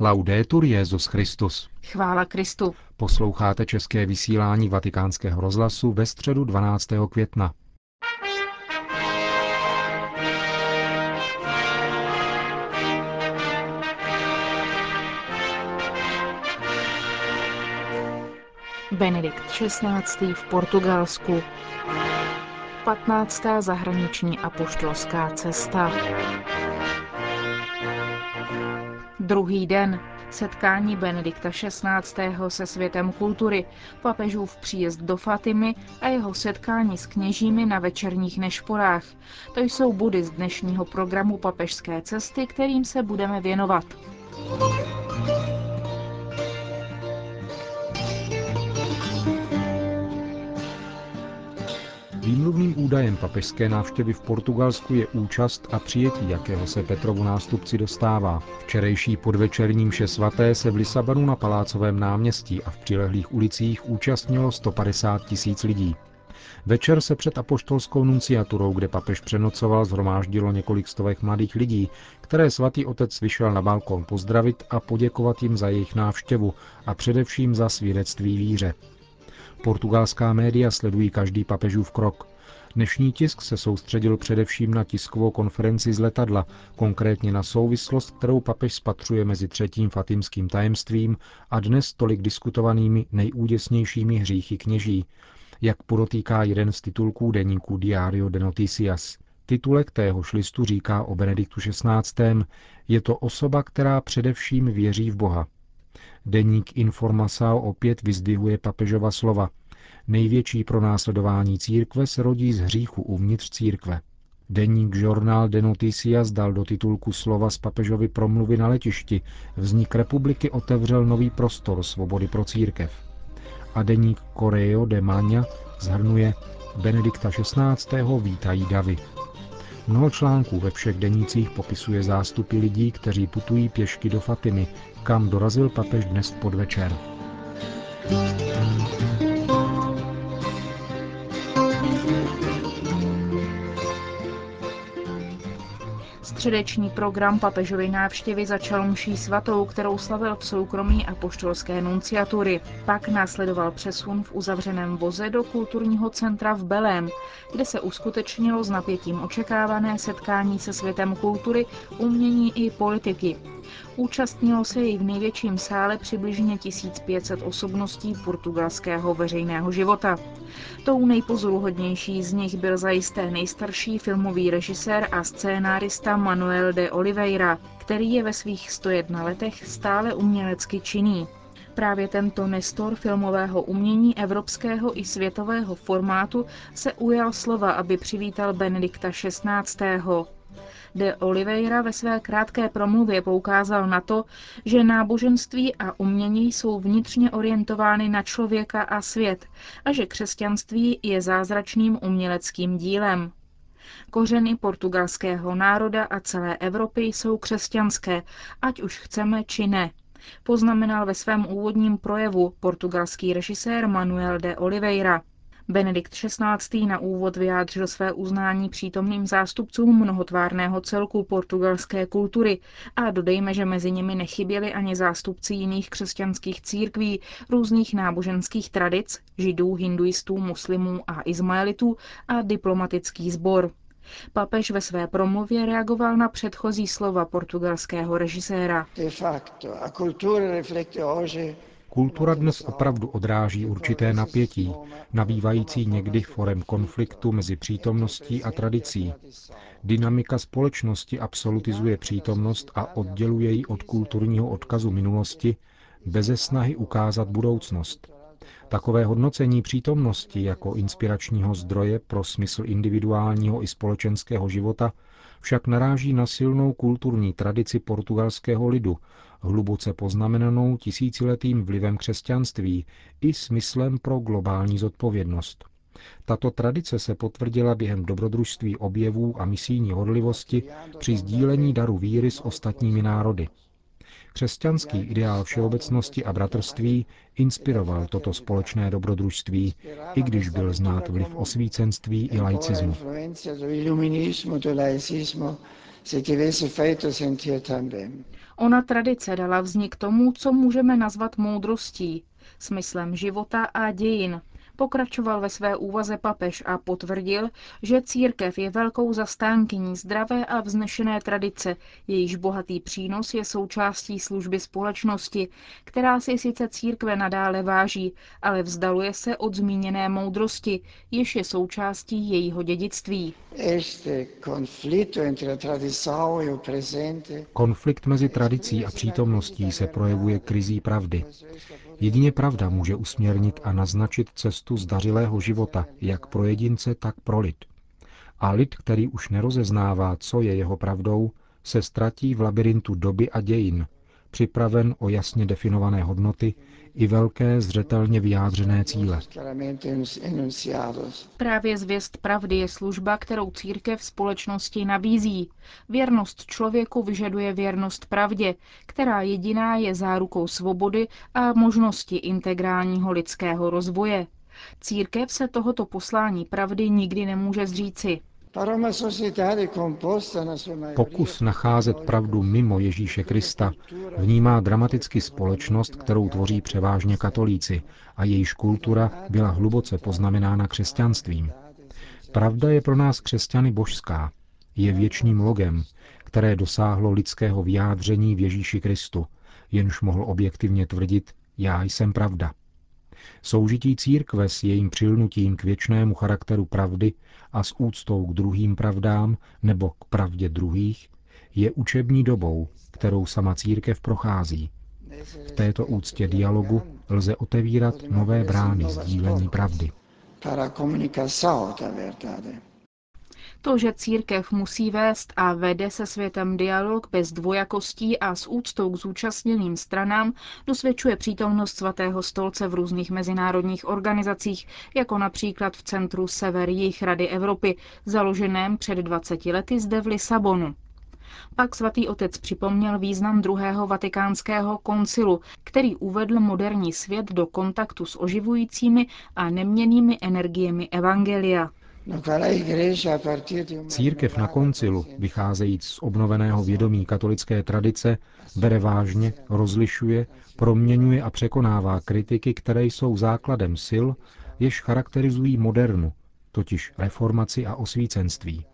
Laudetur Jezus Christus. Chvála Kristu. Posloucháte české vysílání Vatikánského rozhlasu ve středu 12. května. Benedikt XVI. v Portugalsku. 15. zahraniční apoštolská cesta. Druhý den setkání Benedikta XVI. se světem kultury, papežův příjezd do Fatimy a jeho setkání s kněžími na večerních nešporách. To jsou body z dnešního programu papežské cesty, kterým se budeme věnovat. Výmluvným údajem papežské návštěvy v Portugalsku je účast a přijetí, jakého se Petrovu nástupci dostává. Včerejší podvečerní mše svaté se v Lisabonu na Palácovém náměstí a v přilehlých ulicích účastnilo 150 tisíc lidí. Večer se před apoštolskou nunciaturou, kde papež přenocoval, zhromáždilo několik stovek mladých lidí, které svatý otec vyšel na balkón pozdravit a poděkovat jim za jejich návštěvu a především za svědectví víře. Portugalská média sledují každý papežův krok. Dnešní tisk se soustředil především na tiskovou konferenci z letadla, konkrétně na souvislost, kterou papež spatřuje mezi třetím fatimským tajemstvím a dnes tolik diskutovanými nejúděsnějšími hříchy kněží, jak podotýká jeden z titulků deníku Diario de Noticias. Titulek téhož listu říká o Benediktu XVI. Je to osoba, která především věří v Boha. Deník Informasao opět vyzdvihuje papežova slova. Největší pronásledování církve se rodí z hříchu uvnitř církve. Deník Journal de Noticias dal do titulku slova z papežovy promluvy na letišti. Vznik republiky otevřel nový prostor svobody pro církev. A deník Correo de Magna zhrnuje Benedikta XVI. vítají davy. Mnoho článků ve všech denících popisuje zástupy lidí, kteří putují pěšky do Fatimy, kam dorazil papež dnes v podvečer. Středeční program papežovy návštěvy začal mší svatou, kterou slavil v soukromí a poštolské nunciatury. Pak následoval přesun v uzavřeném voze do kulturního centra v Belém, kde se uskutečnilo s napětím očekávané setkání se světem kultury, umění i politiky. Účastnilo se jej v největším sále přibližně 1500 osobností portugalského veřejného života. Tou nejpozoruhodnější z nich byl zajisté nejstarší filmový režisér a scénárista Manuel de Oliveira, který je ve svých 101 letech stále umělecky činný. Právě tento nestor filmového umění evropského i světového formátu se ujal slova, aby přivítal Benedikta XVI. De Oliveira ve své krátké promluvě poukázal na to, že náboženství a umění jsou vnitřně orientovány na člověka a svět a že křesťanství je zázračným uměleckým dílem. Kořeny portugalského národa a celé Evropy jsou křesťanské, ať už chceme či ne, poznamenal ve svém úvodním projevu portugalský režisér Manuel de Oliveira. Benedikt XVI. na úvod vyjádřil své uznání přítomným zástupcům mnohotvárného celku portugalské kultury a dodejme, že mezi nimi nechyběli ani zástupci jiných křesťanských církví, různých náboženských tradic, židů, hinduistů, muslimů a izmaelitů a diplomatický sbor. Papež ve své promluvě reagoval na předchozí slova portugalského režiséra. Kultura dnes opravdu odráží určité napětí, nabývající někdy forem konfliktu mezi přítomností a tradicí. Dynamika společnosti absolutizuje přítomnost a odděluje ji od kulturního odkazu minulosti, beze snahy ukázat budoucnost. Takové hodnocení přítomnosti jako inspiračního zdroje pro smysl individuálního i společenského života však naráží na silnou kulturní tradici portugalského lidu, hluboce poznamenanou tisíciletým vlivem křesťanství i smyslem pro globální zodpovědnost. Tato tradice se potvrdila během dobrodružství objevů a misijní hodlivosti při sdílení daru víry s ostatními národy. Křesťanský ideál všeobecnosti a bratrství inspiroval toto společné dobrodružství, i když byl znát vliv osvícenství i laicismu. Ona tradice dala vznik tomu, co můžeme nazvat moudrostí, smyslem života a dějin, Pokračoval ve své úvaze papež a potvrdil, že církev je velkou zastánkyní zdravé a vznešené tradice, jejíž bohatý přínos je součástí služby společnosti, která si sice církve nadále váží, ale vzdaluje se od zmíněné moudrosti, jež je součástí jejího dědictví. E Konflikt mezi tradicí a přítomností se projevuje krizí pravdy. Jedině pravda může usměrnit a naznačit cestu zdařilého života, jak pro jedince, tak pro lid. A lid, který už nerozeznává, co je jeho pravdou, se ztratí v labirintu doby a dějin, připraven o jasně definované hodnoty i velké zřetelně vyjádřené cíle. Právě zvěst pravdy je služba, kterou církev společnosti nabízí. Věrnost člověku vyžaduje věrnost pravdě, která jediná je zárukou svobody a možnosti integrálního lidského rozvoje. Církev se tohoto poslání pravdy nikdy nemůže zříci. Pokus nacházet pravdu mimo Ježíše Krista vnímá dramaticky společnost, kterou tvoří převážně katolíci a jejíž kultura byla hluboce poznamenána křesťanstvím. Pravda je pro nás křesťany božská, je věčným logem, které dosáhlo lidského vyjádření v Ježíši Kristu, jenž mohl objektivně tvrdit, já jsem pravda. Soužití církve s jejím přilnutím k věčnému charakteru pravdy a s úctou k druhým pravdám nebo k pravdě druhých je učební dobou, kterou sama církev prochází. V této úctě dialogu lze otevírat nové brány sdílení pravdy. To, že církev musí vést a vede se světem dialog bez dvojakostí a s úctou k zúčastněným stranám, dosvědčuje přítomnost svatého stolce v různých mezinárodních organizacích, jako například v Centru Sever Rady Evropy, založeném před 20 lety zde v Lisabonu. Pak svatý otec připomněl význam druhého vatikánského koncilu, který uvedl moderní svět do kontaktu s oživujícími a neměnými energiemi Evangelia. Církev na koncilu, vycházejíc z obnoveného vědomí katolické tradice, bere vážně, rozlišuje, proměňuje a překonává kritiky, které jsou základem sil, jež charakterizují modernu, totiž reformaci a osvícenství.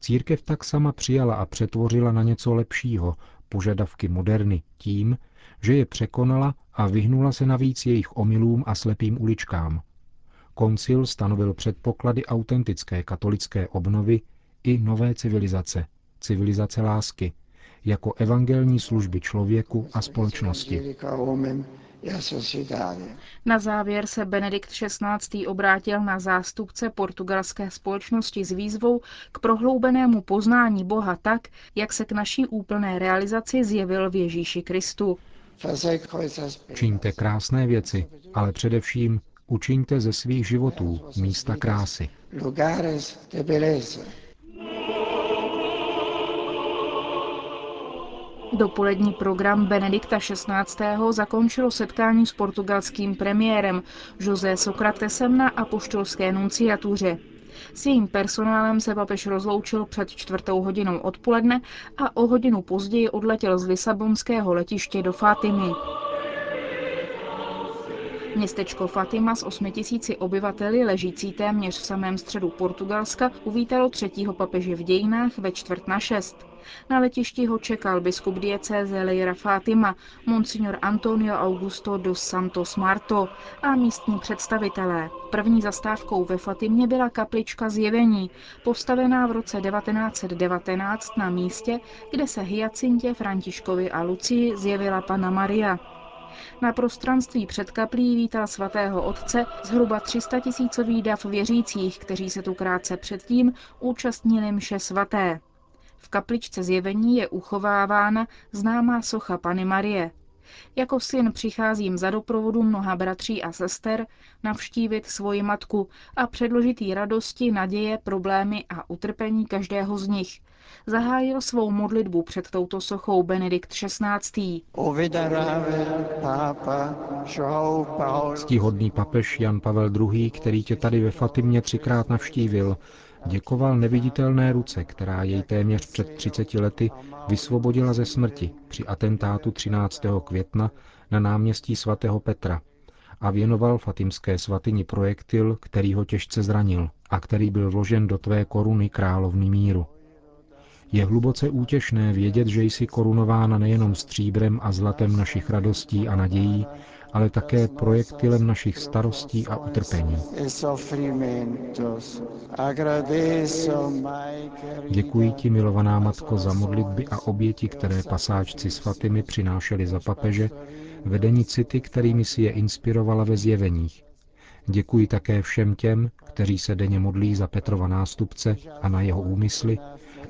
Církev tak sama přijala a přetvořila na něco lepšího požadavky moderny tím, že je překonala a vyhnula se navíc jejich omylům a slepým uličkám – Koncil stanovil předpoklady autentické katolické obnovy i nové civilizace, civilizace lásky, jako evangelní služby člověku a společnosti. Na závěr se Benedikt XVI. obrátil na zástupce portugalské společnosti s výzvou k prohloubenému poznání Boha tak, jak se k naší úplné realizaci zjevil v Ježíši Kristu. Čiňte krásné věci, ale především Učiňte ze svých životů místa krásy. Dopolední program Benedikta XVI. zakončilo setkání s portugalským premiérem José Sokratesem na apoštolské nunciatuře. S jejím personálem se papež rozloučil před čtvrtou hodinou odpoledne a o hodinu později odletěl z Lisabonského letiště do Fatimy. Městečko Fatima s 8 tisíci obyvateli, ležící téměř v samém středu Portugalska, uvítalo třetího papeže v dějinách ve čtvrt na šest. Na letišti ho čekal biskup diecéze Leira Fatima, monsignor Antonio Augusto dos Santos Marto a místní představitelé. První zastávkou ve Fatimě byla kaplička zjevení, postavená v roce 1919 na místě, kde se Hyacintě, Františkovi a Lucii zjevila Pana Maria. Na prostranství před kaplí vítal svatého otce zhruba 300 tisícový dav věřících, kteří se tu krátce předtím účastnili mše svaté. V kapličce zjevení je uchovávána známá socha Pany Marie. Jako syn přicházím za doprovodu mnoha bratří a sester navštívit svoji matku a předložit jí radosti, naděje, problémy a utrpení každého z nich. Zahájil svou modlitbu před touto sochou Benedikt XVI. Ctihodný papež Jan Pavel II., který tě tady ve Fatimě třikrát navštívil, děkoval neviditelné ruce, která jej téměř před 30 lety vysvobodila ze smrti při atentátu 13. května na náměstí svatého Petra a věnoval fatimské svatyni projektil, který ho těžce zranil a který byl vložen do tvé koruny královny míru. Je hluboce útěšné vědět, že jsi korunována nejenom stříbrem a zlatem našich radostí a nadějí, ale také projektilem našich starostí a utrpení. Děkuji ti, milovaná Matko, za modlitby a oběti, které pasáčci svatými přinášeli za papeže, vedení city, kterými si je inspirovala ve zjeveních. Děkuji také všem těm, kteří se denně modlí za Petrova nástupce a na jeho úmysly,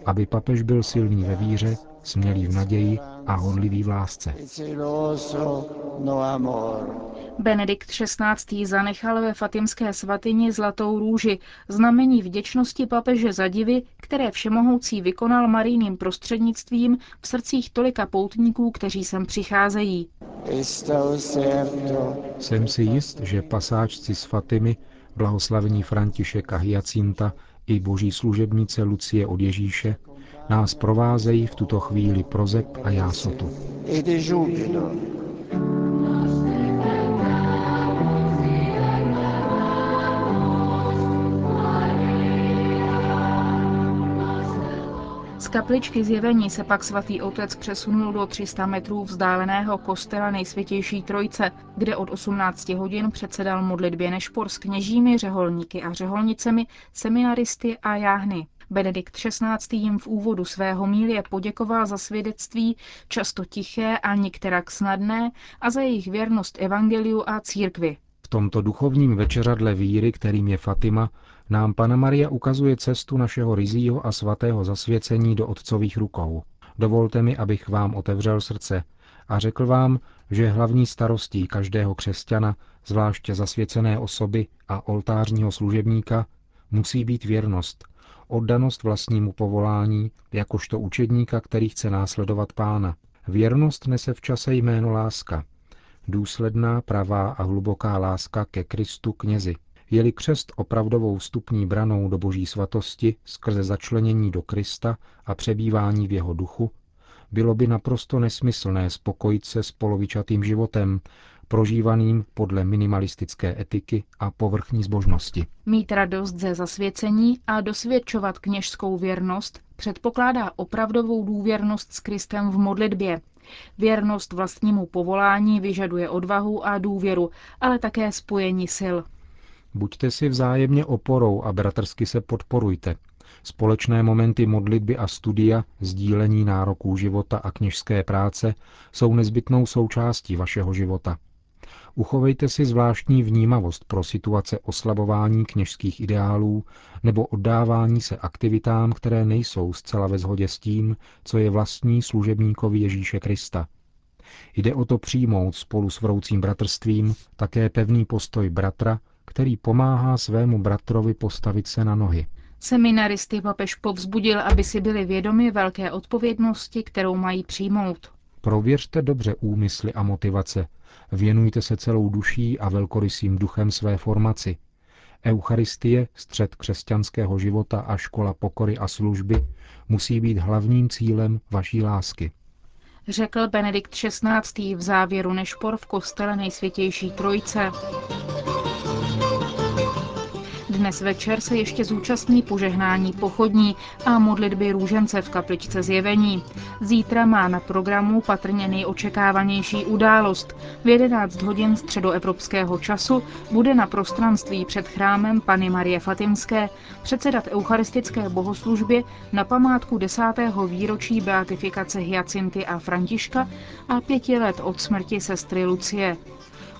aby papež byl silný ve víře, smělý v naději a honlivý v lásce. Benedikt XVI. zanechal ve Fatimské svatyni zlatou růži, znamení vděčnosti papeže za divy, které všemohoucí vykonal marijným prostřednictvím v srdcích tolika poutníků, kteří sem přicházejí. Jsem si jist, že pasáčci s Fatimy, blahoslavení František a Hyacinta i boží služebnice Lucie od Ježíše nás provázejí v tuto chvíli prozeb a jásotu. Kapličky zjevení se pak svatý otec přesunul do 300 metrů vzdáleného kostela nejsvětější trojce, kde od 18 hodin předsedal modlitbě nešpor s kněžími, řeholníky a řeholnicemi, seminaristy a jáhny. Benedikt XVI. jim v úvodu svého mílie poděkoval za svědectví, často tiché a některak snadné, a za jejich věrnost evangeliu a církvi. V tomto duchovním večeřadle víry, kterým je Fatima, nám Pana Maria ukazuje cestu našeho rizího a svatého zasvěcení do otcových rukou. Dovolte mi, abych vám otevřel srdce a řekl vám, že hlavní starostí každého křesťana, zvláště zasvěcené osoby a oltářního služebníka, musí být věrnost, oddanost vlastnímu povolání, jakožto učedníka, který chce následovat pána. Věrnost nese v čase jméno láska. Důsledná, pravá a hluboká láska ke Kristu knězi. Je-li křest opravdovou vstupní branou do boží svatosti skrze začlenění do Krista a přebývání v jeho duchu, bylo by naprosto nesmyslné spokojit se s polovičatým životem, prožívaným podle minimalistické etiky a povrchní zbožnosti. Mít radost ze zasvěcení a dosvědčovat kněžskou věrnost předpokládá opravdovou důvěrnost s Kristem v modlitbě. Věrnost vlastnímu povolání vyžaduje odvahu a důvěru, ale také spojení sil. Buďte si vzájemně oporou a bratrsky se podporujte. Společné momenty modlitby a studia, sdílení nároků života a kněžské práce jsou nezbytnou součástí vašeho života. Uchovejte si zvláštní vnímavost pro situace oslabování kněžských ideálů nebo oddávání se aktivitám, které nejsou zcela ve shodě s tím, co je vlastní služebníkovi Ježíše Krista. Jde o to přijmout spolu s vroucím bratrstvím také pevný postoj bratra, který pomáhá svému bratrovi postavit se na nohy. Seminaristy papež povzbudil, aby si byli vědomi velké odpovědnosti, kterou mají přijmout. Prověřte dobře úmysly a motivace, Věnujte se celou duší a velkorysým duchem své formaci. Eucharistie, střed křesťanského života a škola pokory a služby musí být hlavním cílem vaší lásky. Řekl Benedikt XVI. v závěru nešpor v kostele nejsvětější trojice. Dnes večer se ještě zúčastní požehnání pochodní a modlitby růžence v kapličce zjevení. Zítra má na programu patrně nejočekávanější událost. V 11 hodin středoevropského času bude na prostranství před chrámem Pany Marie Fatimské předsedat eucharistické bohoslužbě na památku desátého výročí beatifikace Hyacinty a Františka a pěti let od smrti sestry Lucie.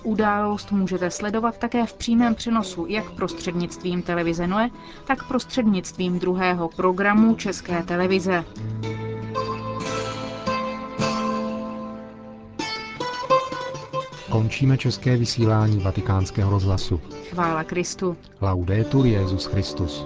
Událost můžete sledovat také v přímém přenosu jak prostřednictvím televize Noe, tak prostřednictvím druhého programu České televize. končíme české vysílání vatikánského rozhlasu. Chvála Kristu. Laudetur Jezus Christus.